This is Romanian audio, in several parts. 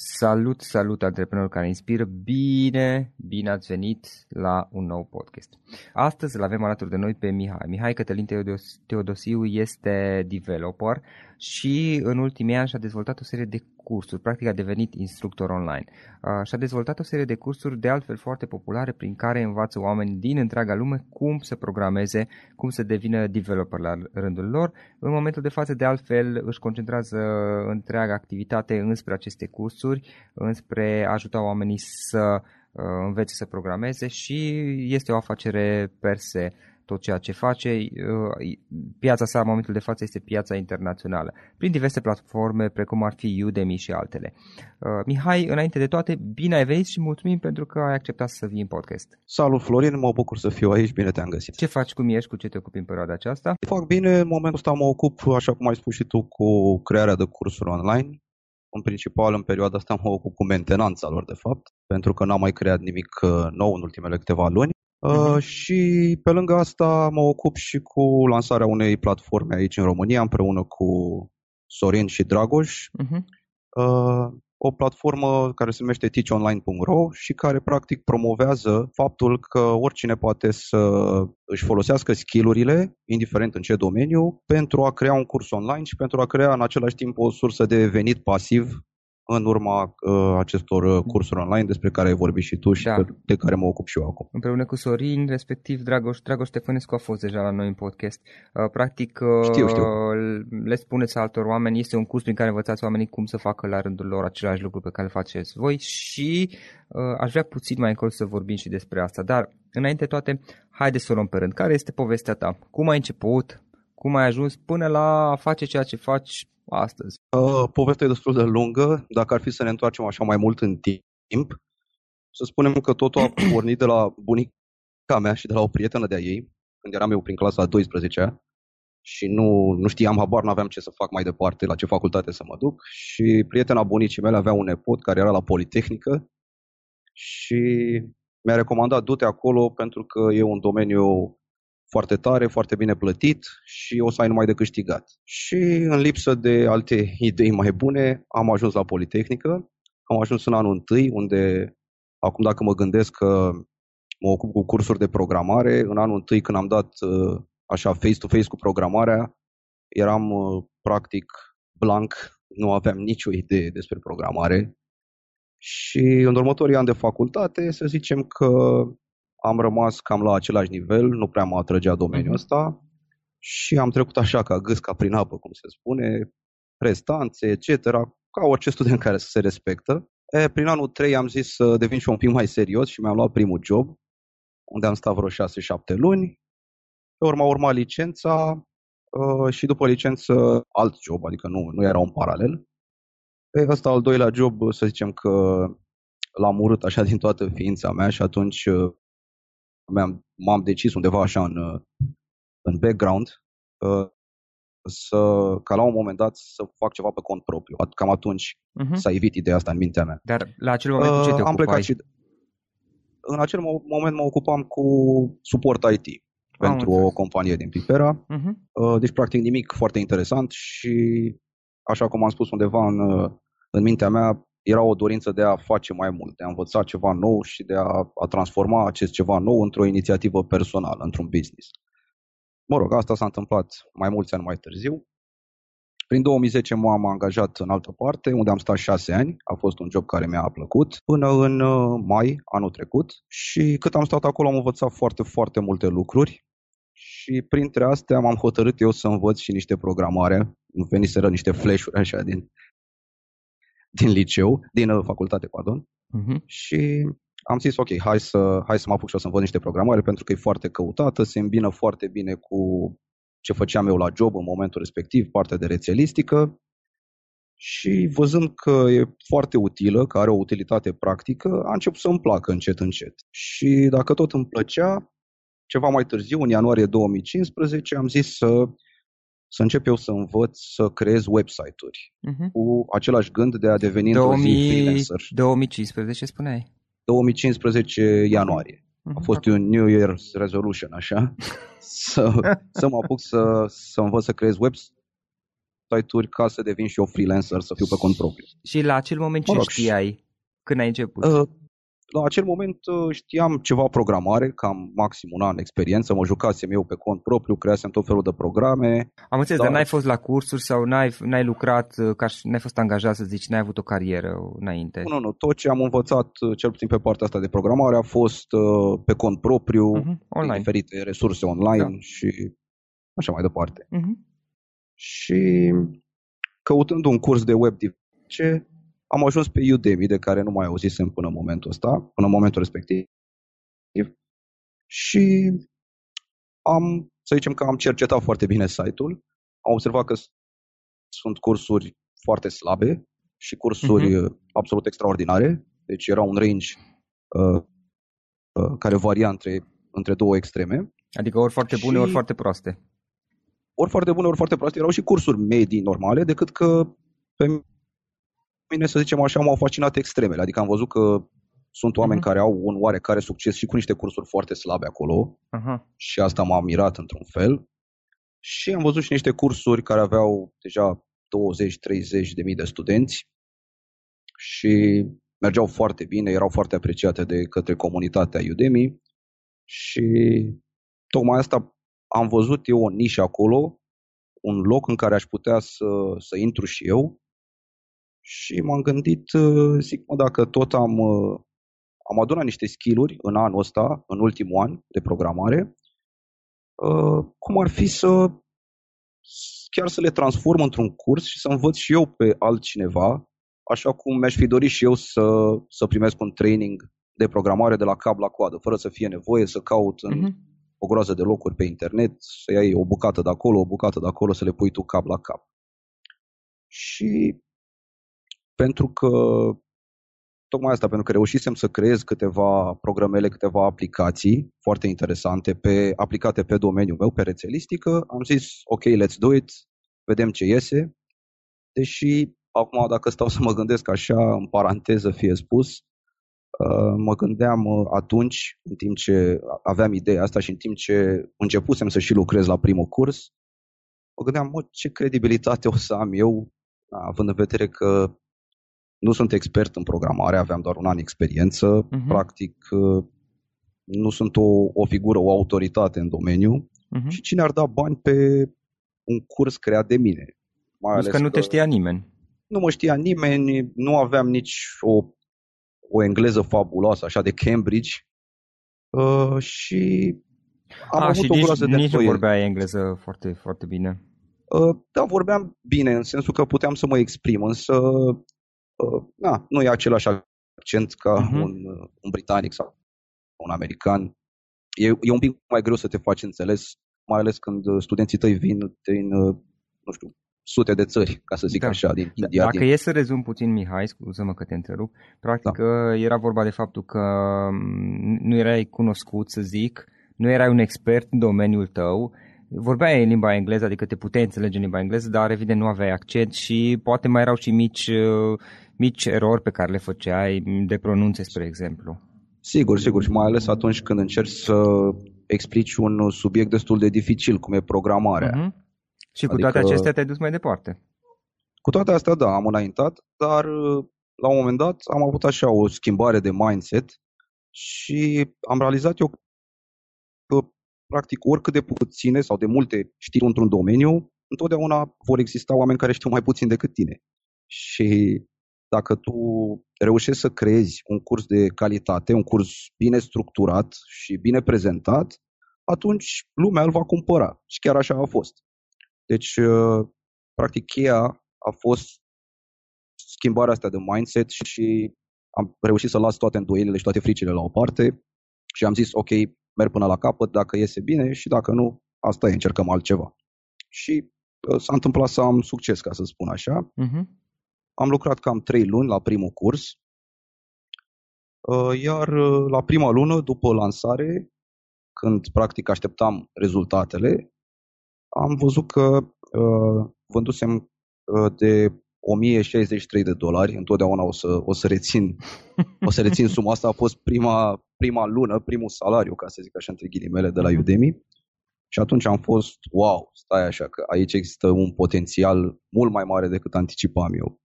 Salut, salut antreprenori care inspiră, bine, bine ați venit la un nou podcast. Astăzi îl avem alături de noi pe Mihai. Mihai Cătălin Teodosiu este developer și în ultimii ani și-a dezvoltat o serie de cursuri, practic a devenit instructor online. Și-a dezvoltat o serie de cursuri de altfel foarte populare prin care învață oameni din întreaga lume cum să programeze, cum să devină developer la rândul lor. În momentul de față, de altfel, își concentrează întreaga activitate înspre aceste cursuri, înspre a ajuta oamenii să învețe să programeze și este o afacere per se tot ceea ce face. Uh, piața sa în momentul de față este piața internațională, prin diverse platforme precum ar fi Udemy și altele. Uh, Mihai, înainte de toate, bine ai venit și mulțumim pentru că ai acceptat să vii în podcast. Salut Florin, mă bucur să fiu aici, bine te-am găsit. Ce faci, cum ești, cu ce te ocupi în perioada aceasta? Fac bine, în momentul ăsta mă ocup, așa cum ai spus și tu, cu crearea de cursuri online. În principal, în perioada asta mă ocup cu mentenanța lor, de fapt, pentru că n-am mai creat nimic uh, nou în ultimele câteva luni. Uh-huh. și pe lângă asta mă ocup și cu lansarea unei platforme aici în România împreună cu Sorin și Dragoș. Uh-huh. Uh, o platformă care se numește teachonline.ro și care practic promovează faptul că oricine poate să își folosească skillurile, indiferent în ce domeniu, pentru a crea un curs online și pentru a crea în același timp o sursă de venit pasiv în urma uh, acestor uh, cursuri online despre care ai vorbit și tu și da. de care mă ocup și eu acum. Împreună cu Sorin, respectiv Dragoș, Dragoș Ștefănescu a fost deja la noi în podcast. Uh, practic, uh, știu, știu. le spuneți altor oameni, este un curs prin care învățați oamenii cum să facă la rândul lor același lucru pe care îl faceți voi și uh, aș vrea puțin mai încolo să vorbim și despre asta. Dar, înainte toate, haide să o luăm pe rând. Care este povestea ta? Cum ai început? Cum ai ajuns până la a face ceea ce faci astăzi? Uh, povestea e destul de lungă. Dacă ar fi să ne întoarcem așa mai mult în timp, să spunem că totul a pornit de la bunica mea și de la o prietenă de-a ei, când eram eu prin clasa a 12 și nu, nu știam, habar, nu aveam ce să fac mai departe, la ce facultate să mă duc și prietena bunicii mele avea un nepot care era la Politehnică și mi-a recomandat du-te acolo pentru că e un domeniu foarte tare, foarte bine plătit și o să ai numai de câștigat. Și în lipsă de alte idei mai bune, am ajuns la Politehnică. Am ajuns în anul întâi, unde, acum dacă mă gândesc că mă ocup cu cursuri de programare, în anul întâi când am dat uh, așa face-to-face cu programarea, eram uh, practic blank, nu aveam nicio idee despre programare. Și în următorii ani de facultate, să zicem că am rămas cam la același nivel, nu prea mă atrăgea domeniul uh-huh. ăsta și am trecut așa ca gâsca prin apă, cum se spune, prestanțe, etc., ca orice student care să se respectă. E, prin anul 3 am zis să devin și un pic mai serios și mi-am luat primul job, unde am stat vreo 6-7 luni. Pe urma urma licența uh, și după licență alt job, adică nu, nu era un paralel. Pe ăsta al doilea job, să zicem că l-am urât așa din toată ființa mea și atunci uh, m-am, m-am decis undeva așa în, în background uh, să, ca la un moment dat să fac ceva pe cont propriu. Cam atunci uh-huh. s-a evit ideea asta în mintea mea. Dar la acel moment uh, ce te Am plecat și în acel moment mă ocupam cu suport IT am pentru înțeles. o companie din Pipera. Uh-huh. Deci, practic, nimic foarte interesant și, așa cum am spus undeva în, în mintea mea, era o dorință de a face mai mult, de a învăța ceva nou și de a, a transforma acest ceva nou într-o inițiativă personală, într-un business. Mă rog, asta s-a întâmplat mai mulți ani mai târziu. Prin 2010 m-am angajat în altă parte, unde am stat șase ani. A fost un job care mi-a plăcut până în uh, mai anul trecut și cât am stat acolo am învățat foarte, foarte multe lucruri și printre astea m-am hotărât eu să învăț și niște programare. Îmi veniseră niște flash-uri așa din din liceu, din uh, facultate, pardon. Uh-huh. Și am zis, ok, hai să, hai să mă apuc și o să învăț niște programare pentru că e foarte căutată, se îmbină foarte bine cu ce făceam eu la job în momentul respectiv, partea de rețelistică. Și văzând că e foarte utilă, că are o utilitate practică, a început să-mi placă încet, încet. Și dacă tot îmi plăcea, ceva mai târziu, în ianuarie 2015, am zis să să încep eu să învăț să creez website-uri uh-huh. cu același gând de a deveni 2000... într-o zi freelancer. 2015 spuneai? 2015 ianuarie. Uh-huh. A fost un New Year's resolution, așa, să, să mă apuc să, să învăț să creez website-uri ca să devin și eu freelancer, să fiu pe cont propriu. Și la acel moment ce mă rog, știai când ai început? Uh, la acel moment uh, știam ceva programare, cam maxim un an experiență, mă jucasem eu pe cont propriu, creasem tot felul de programe. Am înțeles, dar, dar n-ai fost la cursuri sau n-ai, n-ai lucrat, uh, ca și, n-ai fost angajat să zici, n-ai avut o carieră înainte? Nu, nu, nu, tot ce am învățat, uh, cel puțin pe partea asta de programare, a fost uh, pe cont propriu, uh-huh, online. diferite resurse online da. și așa mai departe. Uh-huh. Și căutând un curs de web ce am ajuns pe Udemy, de care nu mai auzisem până în momentul ăsta, până în momentul respectiv. Și am, să zicem că am cercetat foarte bine site-ul, am observat că sunt cursuri foarte slabe și cursuri uh-huh. absolut extraordinare. Deci era un range uh, uh, care varia între, între două extreme. Adică ori foarte bune, și ori foarte proaste. Ori foarte bune, ori foarte proaste. Erau și cursuri medii normale, decât că pe mine, să zicem așa, m-au fascinat extremele. Adică am văzut că sunt oameni uh-huh. care au un oarecare succes și cu niște cursuri foarte slabe acolo uh-huh. și asta m-a mirat într-un fel. Și am văzut și niște cursuri care aveau deja 20-30 de mii de studenți și mergeau foarte bine, erau foarte apreciate de către comunitatea Udemy și tocmai asta am văzut eu o nișă acolo, un loc în care aș putea să, să intru și eu și m-am gândit, zic, mă, dacă tot am, am adunat niște skill-uri în anul ăsta, în ultimul an de programare, cum ar fi să chiar să le transform într-un curs și să învăț și eu pe altcineva, așa cum mi-aș fi dorit și eu să, să primesc un training de programare de la cap la coadă, fără să fie nevoie să caut în uh-huh. o groază de locuri pe internet, să iei o bucată de acolo, o bucată de acolo, să le pui tu cap la cap. Și pentru că tocmai asta, pentru că reușisem să creez câteva programele, câteva aplicații foarte interesante pe, aplicate pe domeniul meu, pe rețelistică, am zis, ok, let's do it, vedem ce iese. Deși, acum, dacă stau să mă gândesc așa, în paranteză fie spus, uh, mă gândeam uh, atunci, în timp ce aveam ideea asta și în timp ce începusem să și lucrez la primul curs, mă gândeam, mă, ce credibilitate o să am eu, având în vedere că nu sunt expert în programare, aveam doar un an experiență. Uh-huh. Practic, uh, nu sunt o, o figură, o autoritate în domeniu. Uh-huh. Și cine ar da bani pe un curs creat de mine? Mai ales că nu te știa nimeni. Nu mă știa nimeni, nu aveam nici o, o engleză fabuloasă, așa de Cambridge. Uh, și am A, avut și o nici, de nici nu vorbea engleză foarte, foarte bine. Uh, da, vorbeam bine, în sensul că puteam să mă exprim, însă Uh, na, nu e același accent ca uh-huh. un, uh, un britanic sau un american. E, e un pic mai greu să te faci înțeles, mai ales când uh, studenții tăi vin din, nu știu, sute de țări, ca să zic da. așa, din India. Dacă din... e să rezum puțin, Mihai, scuză-mă că te întrerup, practic da. era vorba de faptul că mm, nu erai cunoscut, să zic, nu erai un expert în domeniul tău, vorbeai în limba engleză, adică te puteai înțelege în limba engleză, dar evident nu aveai accent și poate mai erau și mici mici erori pe care le făceai de pronunție, spre exemplu. Sigur, sigur, și mai ales atunci când încerci să explici un subiect destul de dificil, cum e programarea. Uh-huh. Și cu adică, toate acestea te-ai dus mai departe. Cu toate astea, da, am înaintat, dar la un moment dat am avut așa o schimbare de mindset și am realizat eu că practic oricât de puține sau de multe știri într-un domeniu, întotdeauna vor exista oameni care știu mai puțin decât tine. Și dacă tu reușești să creezi un curs de calitate, un curs bine structurat și bine prezentat, atunci lumea îl va cumpăra. Și chiar așa a fost. Deci, uh, practic, cheia a fost schimbarea asta de mindset și am reușit să las toate îndoielile și toate fricile la o parte și am zis, ok, merg până la capăt, dacă iese bine și dacă nu, asta e, încercăm altceva. Și uh, s-a întâmplat să am succes, ca să spun așa. Uh-huh. Am lucrat cam trei luni la primul curs, uh, iar uh, la prima lună, după lansare, când practic așteptam rezultatele, am văzut că uh, vândusem de 1063 de dolari, întotdeauna o să, o să rețin o să rețin suma asta, a fost prima, prima lună, primul salariu, ca să zic așa, între ghilimele, de la mhm. Udemy. Și atunci am fost, wow, stai așa, că aici există un potențial mult mai mare decât anticipam eu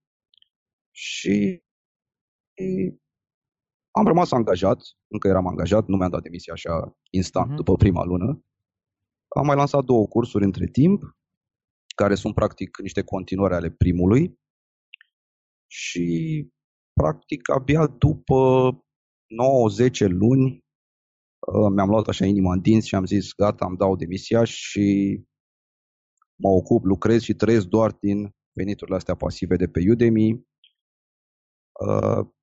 și am rămas angajat, încă eram angajat, nu mi-am dat demisia așa instant uh-huh. după prima lună. Am mai lansat două cursuri între timp, care sunt practic niște continuări ale primului și practic abia după 9-10 luni uh, mi-am luat așa inima în dinți și am zis gata, am dau demisia și mă ocup, lucrez și trăiesc doar din veniturile astea pasive de pe Udemy Uh,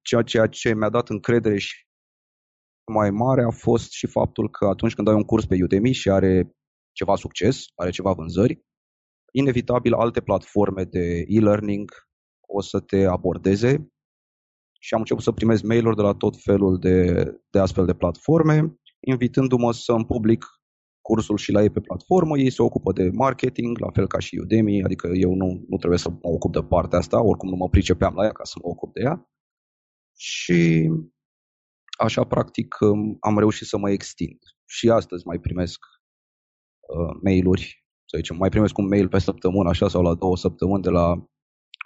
ceea, ceea ce mi-a dat încredere și mai mare a fost și faptul că atunci când ai un curs pe Udemy și are ceva succes, are ceva vânzări, inevitabil alte platforme de e-learning o să te abordeze. Și am început să primez mail-uri de la tot felul de, de astfel de platforme, invitându-mă să îmi public cursul și la ei pe platformă, ei se ocupă de marketing, la fel ca și Udemy, adică eu nu, nu trebuie să mă ocup de partea asta, oricum nu mă pricepeam la ea ca să mă ocup de ea. Și așa, practic, am reușit să mă extind. Și astăzi mai primesc uh, mail-uri, să zicem, mai primesc un mail pe săptămână, așa, sau la două săptămâni de la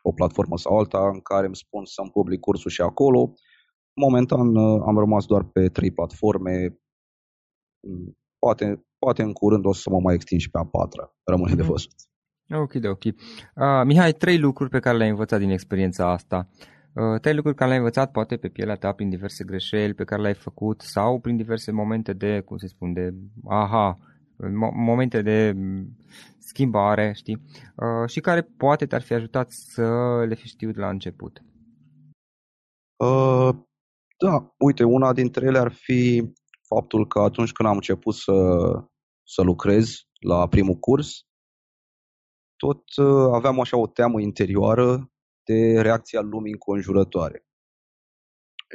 o platformă sau alta în care îmi spun să-mi public cursul și acolo. Momentan uh, am rămas doar pe trei platforme. Mm, poate, poate în curând o să mă mai extind și pe a patra. Rămâne mm-hmm. de mhm. văzut. Ok, de ok. Uh, Mihai, trei lucruri pe care le-ai învățat din experiența asta. Uh, trei lucruri care le-ai învățat, poate pe pielea ta, prin diverse greșeli pe care le-ai făcut sau prin diverse momente de, cum se spune, de aha, momente de mm, schimbare, știi, uh, și care poate te-ar fi ajutat să le fi știut la început. Uh, da, uite, una dintre ele ar fi faptul că atunci când am început să, să lucrez la primul curs, tot uh, aveam așa o teamă interioară de reacția lumii înconjurătoare.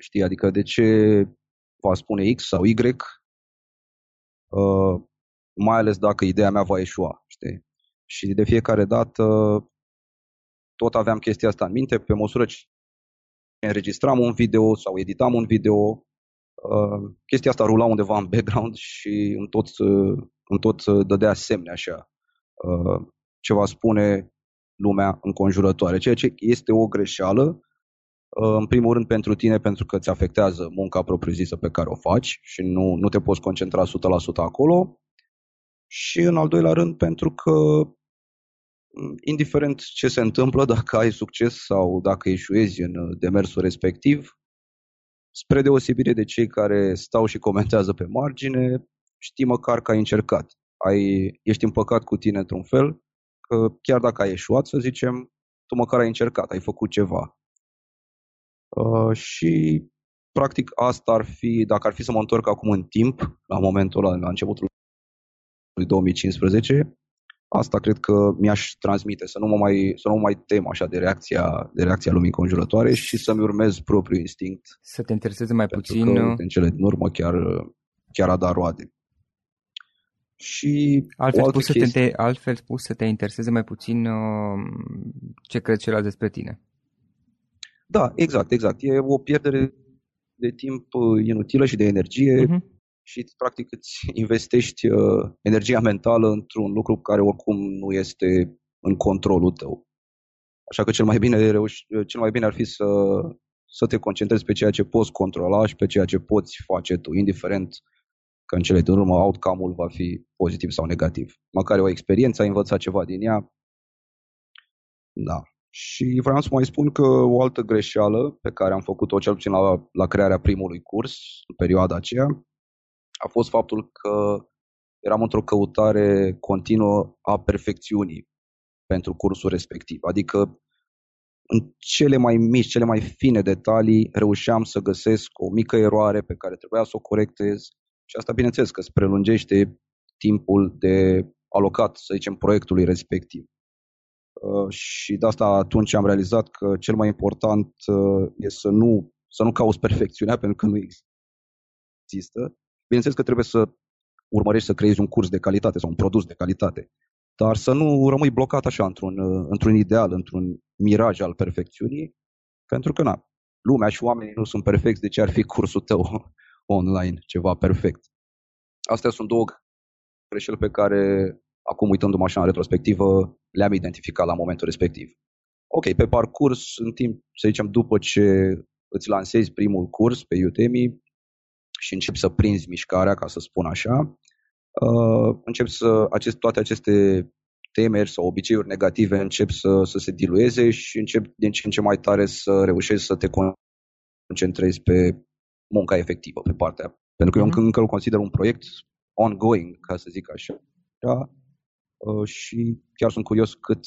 Știi, adică de ce va spune X sau Y, uh, mai ales dacă ideea mea va eșua. Știi? Și de fiecare dată tot aveam chestia asta în minte, pe măsură ce înregistram un video sau editam un video, uh, chestia asta rula undeva în background și în tot, uh, în tot dădea semne așa. Uh, ce va spune lumea înconjurătoare, ceea ce este o greșeală, în primul rând pentru tine, pentru că îți afectează munca propriu-zisă pe care o faci și nu, nu te poți concentra 100% acolo, și în al doilea rând pentru că indiferent ce se întâmplă, dacă ai succes sau dacă eșuezi în demersul respectiv, spre deosebire de cei care stau și comentează pe margine, știi măcar că ai încercat. Ai, ești împăcat cu tine într-un fel, că chiar dacă ai eșuat, să zicem, tu măcar ai încercat, ai făcut ceva. Uh, și, practic, asta ar fi, dacă ar fi să mă întorc acum în timp, la momentul ăla, la începutul 2015, asta cred că mi-aș transmite, să nu mă mai, să nu mă mai tem așa de reacția, de reacția lumii conjurătoare și să-mi urmez propriul instinct. Să te intereseze mai puțin. Că, în cele din urmă chiar, chiar a dat roade. Și altfel spus, chestie... să te, altfel spus, să te intereseze mai puțin uh, ce cred ceilalți despre tine. Da, exact, exact. E o pierdere de timp uh, inutilă și de energie uh-huh și practic îți investești uh, energia mentală într-un lucru care oricum nu este în controlul tău. Așa că cel mai bine, reuși, cel mai bine ar fi să, să te concentrezi pe ceea ce poți controla și pe ceea ce poți face tu, indiferent că în cele din urmă outcome-ul va fi pozitiv sau negativ. Măcar o experiență, ai învățat ceva din ea. Da. Și vreau să mai spun că o altă greșeală pe care am făcut-o cel puțin la, la crearea primului curs, în perioada aceea, a fost faptul că eram într-o căutare continuă a perfecțiunii pentru cursul respectiv. Adică în cele mai mici, cele mai fine detalii reușeam să găsesc o mică eroare pe care trebuia să o corectez și asta bineînțeles că îți prelungește timpul de alocat, să zicem, proiectului respectiv. Uh, și de asta atunci am realizat că cel mai important uh, e să nu, să nu cauți perfecțiunea, pentru că nu există, Bineînțeles că trebuie să urmărești să creezi un curs de calitate sau un produs de calitate, dar să nu rămâi blocat așa într-un, într-un ideal, într-un miraj al perfecțiunii, pentru că na, lumea și oamenii nu sunt perfecți, de ce ar fi cursul tău online ceva perfect? Astea sunt două greșeli pe care, acum uitându-mă așa în retrospectivă, le-am identificat la momentul respectiv. Ok, pe parcurs, în timp, să zicem, după ce îți lansezi primul curs pe Udemy, și începi să prinzi mișcarea, ca să spun așa, uh, începi să, acest, toate aceste temeri sau obiceiuri negative încep să, să se dilueze și încep din ce în ce mai tare să reușești să te concentrezi pe munca efectivă, pe partea. Pentru că mm-hmm. eu mhm. încă îl consider un proiect ongoing, ca să zic așa. Da? Uh, și chiar sunt curios cât,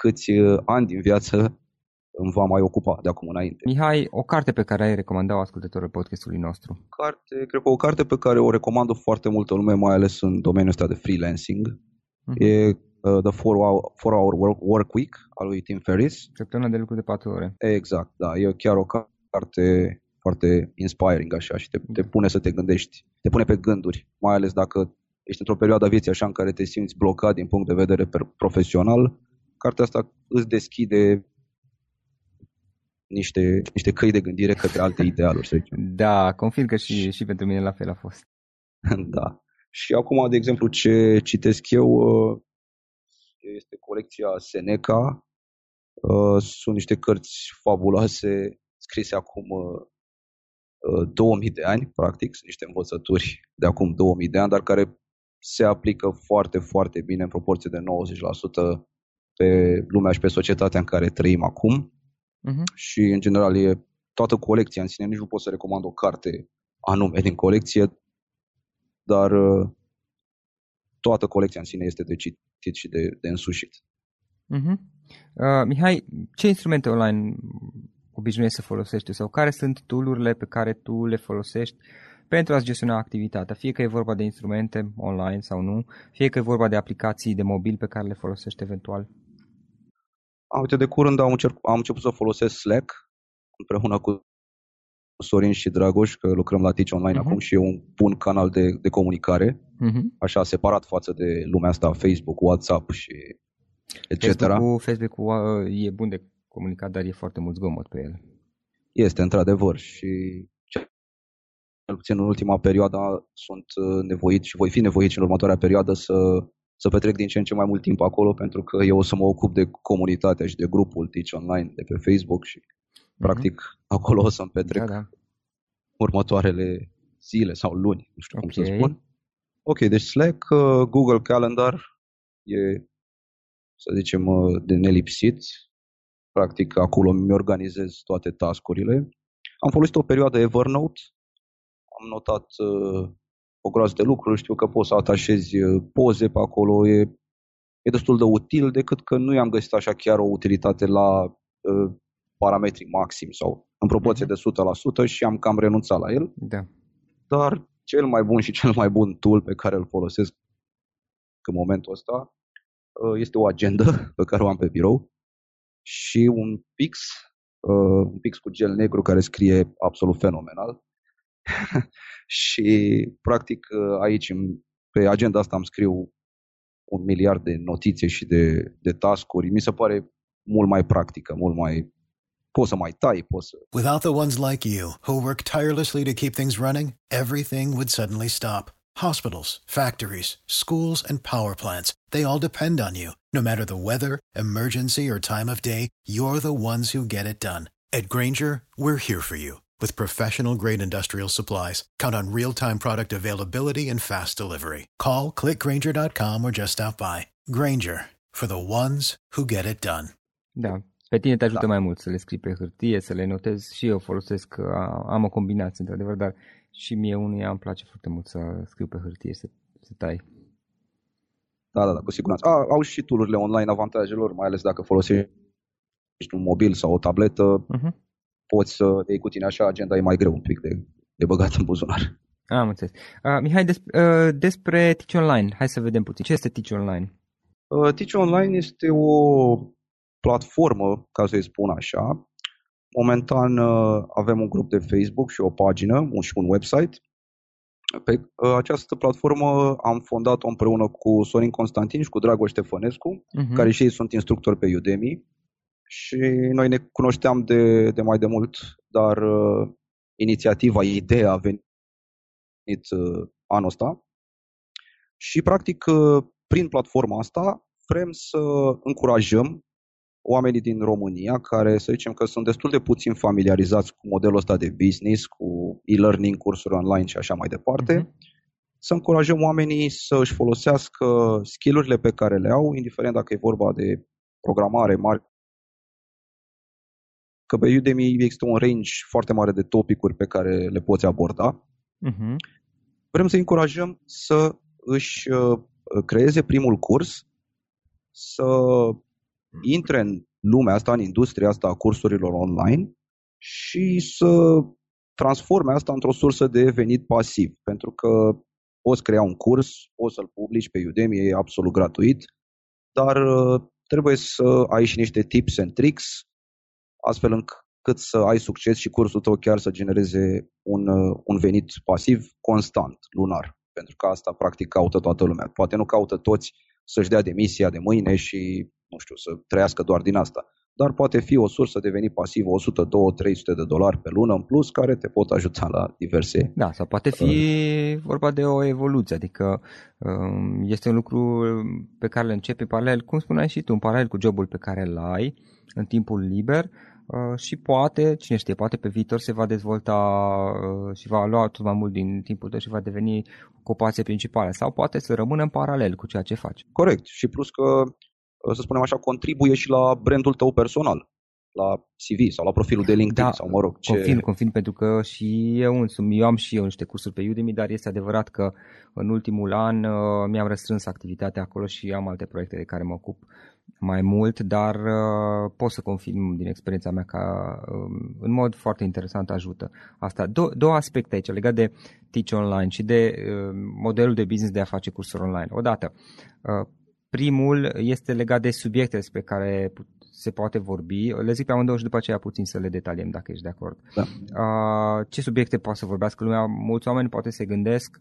câți uh, ani din viață îmi va mai ocupa de acum înainte. Mihai, o carte pe care ai recomandat ascultătorul podcastului nostru? Carte, cred că o carte pe care o recomandă foarte multă lume, mai ales în domeniul ăsta de freelancing, uh-huh. e uh, The 4-Hour, four hour work, work Week al lui Tim Ferriss. Săptămâna de lucru de 4 ore. Exact, da. E chiar o carte foarte inspiring așa și te, te pune să te gândești, te pune pe gânduri, mai ales dacă ești într-o perioadă a vieții așa în care te simți blocat din punct de vedere profesional, cartea asta îți deschide niște, niște căi de gândire către alte idealuri, să zicem. Da, confirm că și, și pentru mine la fel a fost. da. Și acum, de exemplu, ce citesc eu uh, este colecția Seneca, Uh, sunt niște cărți fabuloase scrise acum uh, 2000 uh, de ani, practic, sunt niște învățături de acum 2000 de ani, dar care se aplică foarte, foarte bine în proporție de 90% pe lumea și pe societatea în care trăim acum. Uh-huh. Și, în general, e toată colecția în sine. Nici nu pot să recomand o carte anume din colecție, dar uh, toată colecția în sine este de citit și de, de însușit. Uh-huh. Uh, Mihai, ce instrumente online obișnuiești să folosești sau care sunt tool pe care tu le folosești pentru a-ți gestiona activitatea, fie că e vorba de instrumente online sau nu, fie că e vorba de aplicații de mobil pe care le folosești eventual? A, uite, de curând am, încerc, am început să folosesc Slack împreună cu Sorin și Dragoș, că lucrăm la Teach Online uh-huh. acum și e un bun canal de, de comunicare, uh-huh. așa separat față de lumea asta, Facebook, WhatsApp și etc. Facebook-ul, Facebook-ul uh, e bun de comunicat, dar e foarte mult zgomot pe el. Este, într-adevăr, și cel puțin în ultima perioadă sunt uh, nevoit și voi fi nevoit și în următoarea perioadă să, să petrec din ce în ce mai mult timp acolo pentru că eu o să mă ocup de comunitatea și de grupul Teach Online de pe Facebook și mm-hmm. practic acolo o să-mi petrec da, da. următoarele zile sau luni, nu știu okay. cum să spun. Ok, deci Slack, uh, Google Calendar e, să zicem, uh, de nelipsit. Practic acolo mi organizez toate tascurile. Am folosit o perioadă Evernote, am notat uh, o groază de lucruri, știu că poți să atașezi uh, poze pe acolo, e, e destul de util, decât că nu i-am găsit așa chiar o utilitate la uh, parametri maxim sau în proporție mhm. de 100% și am cam renunțat la el. Da. Dar cel mai bun și cel mai bun tool pe care îl folosesc în momentul ăsta uh, este o agenda pe care o am pe birou și un pix, uh, un pix cu gel negru care scrie absolut fenomenal și, practic, aici, pe agenda asta îmi scriu un miliard de notițe și de, de task-uri. Mi se pare mult mai practică, mult mai... Poți să mai tai, poți să... Without the ones like you, who work tirelessly to keep things running, everything would suddenly stop. Hospitals, factories, schools, and power plants, they all depend on you. No matter the weather, emergency, or time of day, you're the ones who get it done. At Granger, we're here for you with professional grade industrial supplies, count on real time product availability and fast delivery. Call clickgranger.com or just stop by. Granger for the ones who get it done. Da. Pe tine te ajută da. mai mult să le scrii pe hârtie, să le notezi și eu folosesc, am o combinație într-adevăr, dar și mie unuia îmi place foarte mult să scriu pe hârtie, să, să tai. Da, da, da, cu siguranță. A, au și tool online avantajelor, mai ales dacă folosești un mobil sau o tabletă. Uh-huh poți să te iei cu tine așa, agenda e mai greu un pic de, de băgat în buzunar. Am înțeles. Uh, Mihai, des, uh, despre Teach Online, hai să vedem puțin. Ce este Teach Online? Uh, Teach Online este o platformă, ca să-i spun așa. Momentan uh, avem un grup de Facebook și o pagină un, și un website. Pe uh, această platformă am fondat-o împreună cu Sorin Constantin și cu Dragoș Ștefănescu, uh-huh. care și ei sunt instructori pe Udemy și noi ne cunoșteam de, de mai de mult, dar uh, inițiativa, ideea a venit uh, anul ăsta și practic uh, prin platforma asta vrem să încurajăm oamenii din România care să zicem că sunt destul de puțin familiarizați cu modelul ăsta de business, cu e-learning, cursuri online și așa mai departe, uh-huh. să încurajăm oamenii să își folosească skillurile pe care le au, indiferent dacă e vorba de programare, că pe Udemy există un range foarte mare de topicuri pe care le poți aborda. Uh-huh. Vrem să încurajăm să își uh, creeze primul curs, să intre în lumea asta, în industria asta a cursurilor online și să transforme asta într-o sursă de venit pasiv. Pentru că poți crea un curs, poți să-l publici pe Udemy, e absolut gratuit, dar uh, trebuie să ai și niște tips and tricks astfel încât să ai succes și cursul tău chiar să genereze un, uh, un venit pasiv constant, lunar. Pentru că asta practic caută toată lumea. Poate nu caută toți să-și dea demisia de mâine și, nu știu, să trăiască doar din asta. Dar poate fi o sursă de venit pasiv 100, 200, 300 de dolari pe lună în plus care te pot ajuta la diverse... Da, sau poate fi uh, vorba de o evoluție, adică um, este un lucru pe care îl începi paralel, cum spuneai și tu, în paralel cu jobul pe care îl ai, în timpul liber uh, și poate, cine știe, poate pe viitor se va dezvolta uh, și va lua tot mai mult din timpul tău și va deveni ocupație principală sau poate să rămână în paralel cu ceea ce faci. Corect. Și plus că, uh, să spunem așa, contribuie și la brandul tău personal la CV sau la profilul de LinkedIn da, sau mă rog. Ce... Confirm, confirm pentru că și eu însumi, eu am și eu niște cursuri pe Udemy, dar este adevărat că în ultimul an uh, mi-am restrâns activitatea acolo și am alte proiecte de care mă ocup mai mult, dar uh, pot să confirm din experiența mea că uh, în mod foarte interesant ajută. Asta, Do- două aspecte aici legat de Teach Online și de uh, modelul de business de a face cursuri online. Odată, uh, primul este legat de subiecte despre care se poate vorbi. Le zic pe amândouă și după aceea puțin să le detaliem dacă ești de acord. Da. Uh, ce subiecte poate să vorbească lumea? Mulți oameni poate se gândesc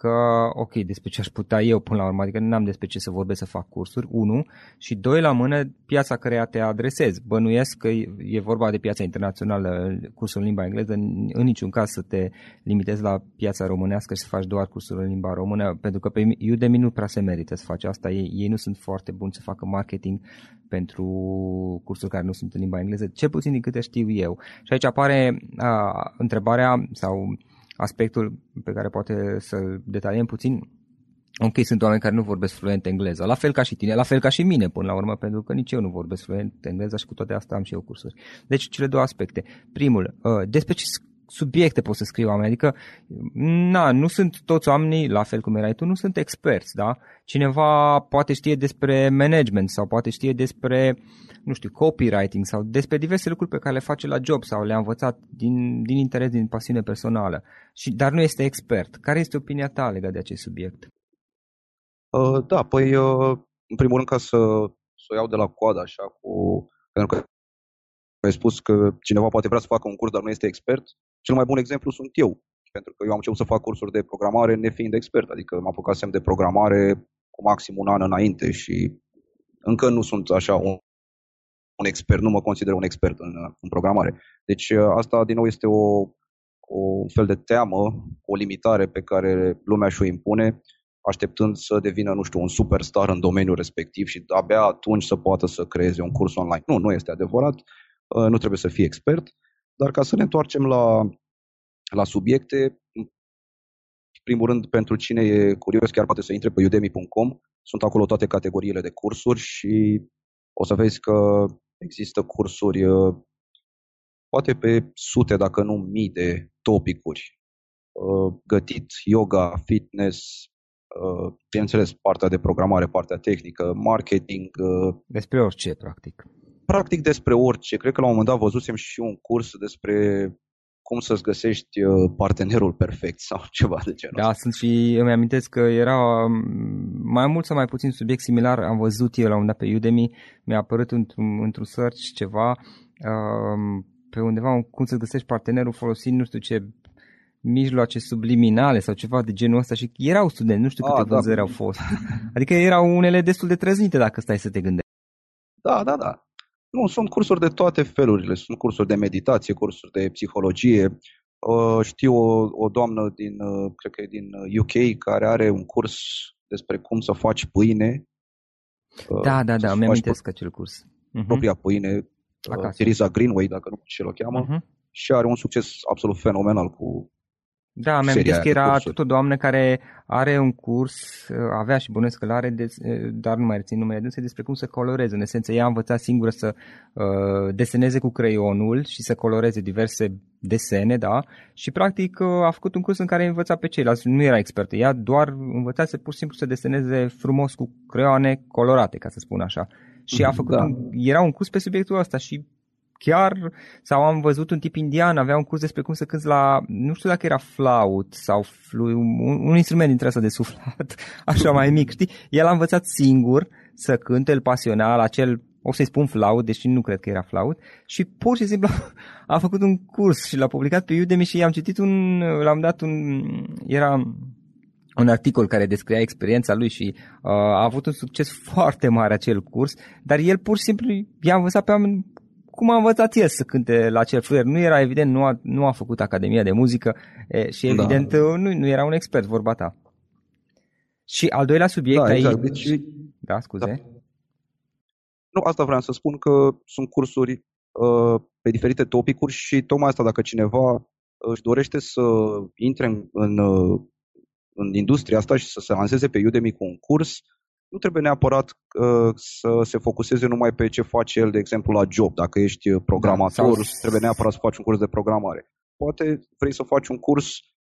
că, ok, despre ce aș putea eu până la urmă, adică nu am despre ce să vorbesc să fac cursuri, unu, și doi la mână, piața care te adresezi. Bănuiesc că e vorba de piața internațională, cursul în limba engleză, în, în niciun caz să te limitezi la piața românească și să faci doar cursuri în limba română, pentru că pe Udemy nu prea se merită să faci asta, ei, ei nu sunt foarte buni să facă marketing pentru cursuri care nu sunt în limba engleză, cel puțin din câte știu eu. Și aici apare a, întrebarea sau aspectul pe care poate să-l detaliem puțin, ok, sunt oameni care nu vorbesc fluent engleză, la fel ca și tine, la fel ca și mine până la urmă, pentru că nici eu nu vorbesc fluent engleză și cu toate astea am și eu cursuri. Deci cele două aspecte. Primul, uh, despre ce subiecte pot să scriu oameni, adică na, nu sunt toți oamenii, la fel cum erai tu, nu sunt experți, da? Cineva poate știe despre management sau poate știe despre, nu știu, copywriting sau despre diverse lucruri pe care le face la job sau le-a învățat din, din interes, din pasiune personală, și, dar nu este expert. Care este opinia ta legat de acest subiect? Uh, da, păi, uh, în primul rând, ca să, să o iau de la coadă, așa, cu, pentru că ai spus că cineva poate vrea să facă un curs, dar nu este expert. Cel mai bun exemplu sunt eu, pentru că eu am început să fac cursuri de programare nefiind expert, adică m-am apucat semn de programare cu maxim un an înainte și încă nu sunt așa un, un expert, nu mă consider un expert în, în programare. Deci asta din nou este o, o fel de teamă, o limitare pe care lumea și-o impune, așteptând să devină, nu știu, un superstar în domeniul respectiv și abia atunci să poată să creeze un curs online. Nu, nu este adevărat, nu trebuie să fii expert, dar ca să ne întoarcem la, la subiecte, în primul rând, pentru cine e curios, chiar poate să intre pe udemy.com. Sunt acolo toate categoriile de cursuri și o să vezi că există cursuri uh, poate pe sute, dacă nu mii de topicuri. Uh, gătit, yoga, fitness, uh, bineînțeles, partea de programare, partea tehnică, marketing. Despre orice, practic practic despre orice. Cred că la un moment dat văzusem și un curs despre cum să-ți găsești uh, partenerul perfect sau ceva de genul Da, sunt și îmi amintesc că era um, mai mult sau mai puțin subiect similar, am văzut eu la un moment dat pe Udemy, mi-a apărut într-un, într-un search ceva um, pe undeva cum să găsești partenerul folosind nu știu ce mijloace subliminale sau ceva de genul ăsta și erau studenți, nu știu câte A, da. vânzări au fost. Adică erau unele destul de trăznite dacă stai să te gândești. Da, da, da. Nu, sunt cursuri de toate felurile. Sunt cursuri de meditație, cursuri de psihologie. Știu o, o doamnă din, cred că e din UK, care are un curs despre cum să faci pâine. Da, da, da, mi-am amintesc acel curs. Uh-huh. Propria pâine, Acasă. Teresa Greenway, dacă nu știu ce o cheamă. Uh-huh. Și are un succes absolut fenomenal cu da, mi-am amintesc că era tot o doamnă care are un curs, uh, avea și bănuiesc că are, de, uh, dar nu mai rețin numele dânsă, despre cum să coloreze. În esență, ea a învățat singură să uh, deseneze cu creionul și să coloreze diverse desene, da? Și practic uh, a făcut un curs în care a învățat pe ceilalți. Nu era expertă, ea doar învățase pur și simplu să deseneze frumos cu creioane colorate, ca să spun așa. Și a mhm, făcut da. un, era un curs pe subiectul ăsta și chiar, sau am văzut un tip indian, avea un curs despre cum să cânți la, nu știu dacă era flaut sau flu, un, un instrument dintre asta de suflat, așa mai mic, știi? El a învățat singur să cânte, el pasiona la acel, o să-i spun flaut, deși nu cred că era flaut, și pur și simplu a făcut un curs și l-a publicat pe Udemy și i-am citit un, l-am dat un, era un articol care descria experiența lui și uh, a avut un succes foarte mare acel curs, dar el pur și simplu i-a învățat pe oameni cum a învățat el să cânte la acel fluier. Nu era evident, nu a, nu a făcut Academia de Muzică e, și da. evident da. nu, nu era un expert, vorba ta. Și al doilea subiect da, aici... exact. Deci, da, scuze. Da. Nu, asta vreau să spun că sunt cursuri uh, pe diferite topicuri și tocmai asta dacă cineva își dorește să intre în, în, uh, în industria asta și să se lanseze pe Udemy cu un curs, nu trebuie neapărat uh, să se focuseze numai pe ce face el, de exemplu, la job. Dacă ești programator, da, sau... trebuie neapărat să faci un curs de programare. Poate vrei să faci un curs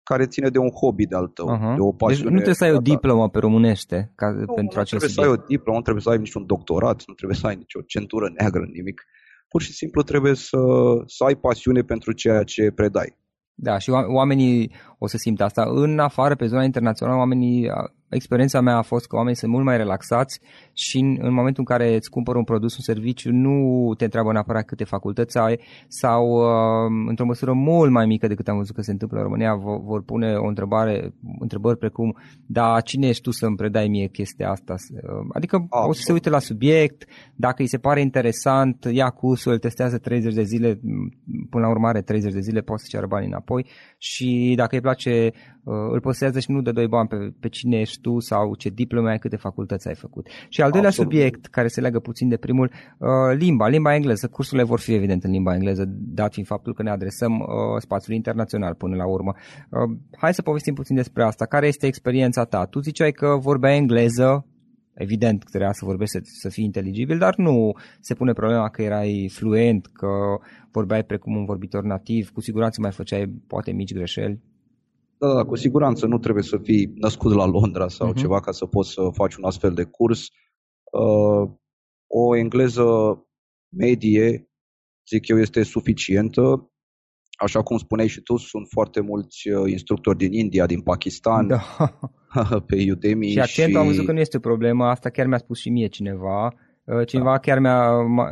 care ține de un hobby de-al tău, uh-huh. de o pasiune. Deci nu trebuie să ai o diplomă pe românește ca, nu, pentru nu acest trebuie subiect. să ai o diplomă, nu trebuie să ai niciun doctorat, nu trebuie să ai nicio centură neagră, nimic. Pur și simplu trebuie să, să ai pasiune pentru ceea ce predai. Da, și oamenii o să simtă asta. În afară, pe zona internațională, oamenii experiența mea a fost că oamenii sunt mult mai relaxați și în, în momentul în care îți cumpără un produs, un serviciu, nu te întreabă neapărat câte facultăți ai sau uh, într-o măsură mult mai mică decât am văzut că se întâmplă în România, vor, vor pune o întrebare, întrebări precum, da, cine ești tu să-mi predai mie chestia asta? Uh, adică Absolut. o să se uite la subiect, dacă îi se pare interesant, ia cursul, îl testează 30 de zile, până la urmare 30 de zile, poți să ceară banii înapoi și dacă îi place Uh, îl postează și nu de doi bani pe, pe cine ești tu sau ce diplome ai, câte facultăți ai făcut. Și al doilea Absolut. subiect care se leagă puțin de primul, uh, limba, limba engleză. Cursurile vor fi evident în limba engleză, dat fiind faptul că ne adresăm uh, spațiului internațional până la urmă. Hai să povestim puțin despre asta. Care este experiența ta? Tu ziceai că vorbea engleză, evident că trebuia să vorbești să, să fii inteligibil, dar nu se pune problema că erai fluent, că vorbeai precum un vorbitor nativ, cu siguranță mai făceai poate mici greșeli. Da, da, cu siguranță nu trebuie să fii născut la Londra sau uh-huh. ceva ca să poți să faci un astfel de curs. Uh, o engleză medie, zic eu, este suficientă. Așa cum spuneai și tu, sunt foarte mulți uh, instructori din India, din Pakistan, da. pe Udemy. Și accentul și... am văzut că nu este o problemă, asta chiar mi-a spus și mie cineva. Uh, cineva da. chiar mi-a, m-a,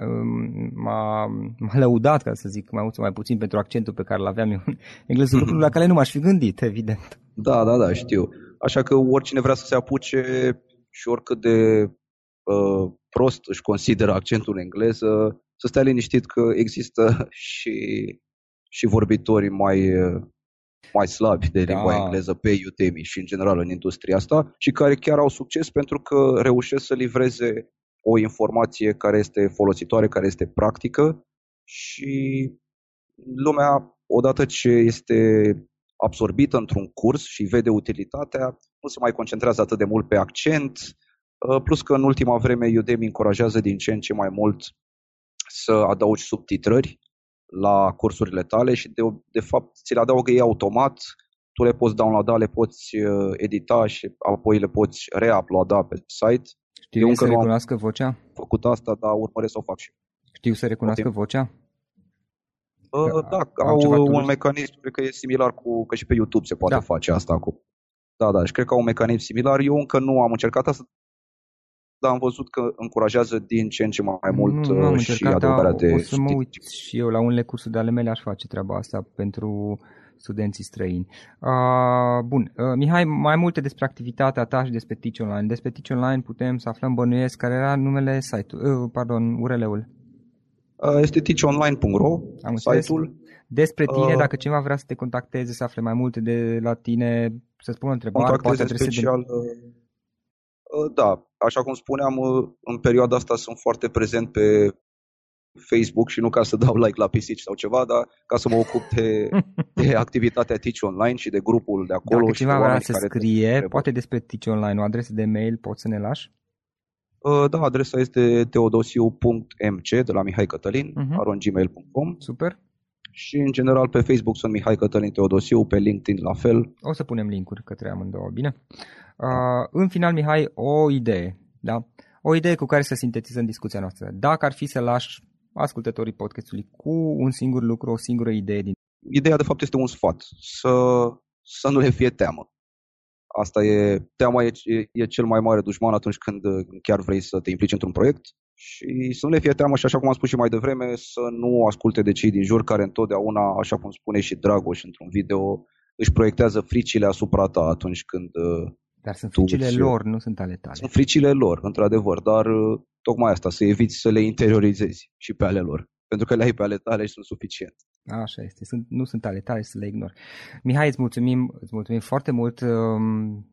m-a, m-a lăudat, ca să zic mai mult sau mai puțin, pentru accentul pe care îl aveam eu în engleză, lucruri la care nu m-aș fi gândit, evident. Da, da, da, știu. Așa că oricine vrea să se apuce și oricât de uh, prost își consideră accentul în engleză, să stea liniștit că există și, și vorbitori mai, mai slabi de da. limba engleză pe Udemy și în general în industria asta și care chiar au succes pentru că reușesc să livreze o informație care este folositoare, care este practică și lumea, odată ce este absorbită într-un curs și vede utilitatea, nu se mai concentrează atât de mult pe accent, uh, plus că în ultima vreme Udemy încurajează din ce în ce mai mult să adaugi subtitrări la cursurile tale și de, de fapt ți le adaugă ei automat, tu le poți downloada, le poți uh, edita și apoi le poți reuploada pe site știu Eu să recunoască vocea? făcut asta, dar urmăresc să o fac și Știu să recunoască okay. vocea? Uh, da, au un mecanism, cred că e similar cu, că și pe YouTube se poate da. face asta cu. Da, da, și cred că au un mecanism similar. Eu încă nu am încercat asta, dar am văzut că încurajează din ce în ce mai mult nu, nu am uh, și încercat, adăugarea de O să mă uit și eu la unele cursuri de ale mele aș face treaba asta pentru studenții străini. Uh, bun, uh, Mihai, mai multe despre activitatea ta și despre Teach Online. Despre Teach Online putem să aflăm bănuiesc care era numele site-ului, uh, pardon, URL-ul. Uh, este teachonline.ro, Am site-ul. Despre tine, uh, dacă cineva vrea să te contacteze, să afle mai multe de la tine, să spună o întrebare, poate special, de... Uh, uh, da, așa cum spuneam, uh, în perioada asta sunt foarte prezent pe Facebook și nu ca să dau like la pisici sau ceva, dar ca să mă ocup de, de activitatea Teach Online și de grupul de acolo. Dacă și cineva vrea să scrie, poate despre Teach Online, o adresă de mail, poți să ne lași? Uh, da, adresa este teodosiu.mc de la Mihai Cătălin, uh-huh. arongmail.com. Super. Și în general pe Facebook sunt Mihai Cătălin Teodosiu, pe LinkedIn la fel. O să punem linkuri către amândouă, bine? Uh, în final, Mihai, o idee, da? O idee cu care să sintetizăm discuția noastră. Dacă ar fi să lași ascultătorii podcastului cu un singur lucru, o singură idee din... Ideea de fapt este un sfat, să, să nu le fie teamă. Asta e, teama e, e cel mai mare dușman atunci când chiar vrei să te implici într-un proiect și să nu le fie teamă și așa cum am spus și mai devreme, să nu asculte de cei din jur care întotdeauna, așa cum spune și Dragoș într-un video, își proiectează fricile asupra ta atunci când dar sunt fricile tu, lor, nu sunt ale tale. Sunt fricile lor, într-adevăr, dar uh, tocmai asta, să eviți să le interiorizezi și pe ale lor. Pentru că le ai pe ale tale și sunt suficient. Așa este, sunt, nu sunt ale tale să le ignori. Mihai, îți mulțumim, îți mulțumim foarte mult. Um,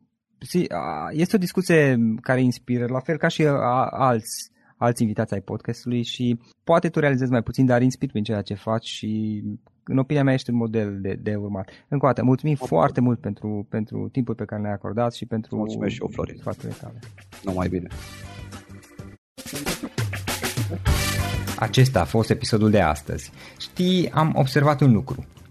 este o discuție care inspiră, la fel ca și alți alți invitați ai podcastului și poate tu realizezi mai puțin, dar inspiri prin ceea ce faci și în opinia mea ești un model de, de urmat. Încă o dată, mulțumim Mulțumim. foarte mult pentru, pentru timpul pe care ne-ai acordat și pentru Mulțumesc și eu, Florin. sfaturile tale. Numai bine. Acesta a fost episodul de astăzi. Știi, am observat un lucru.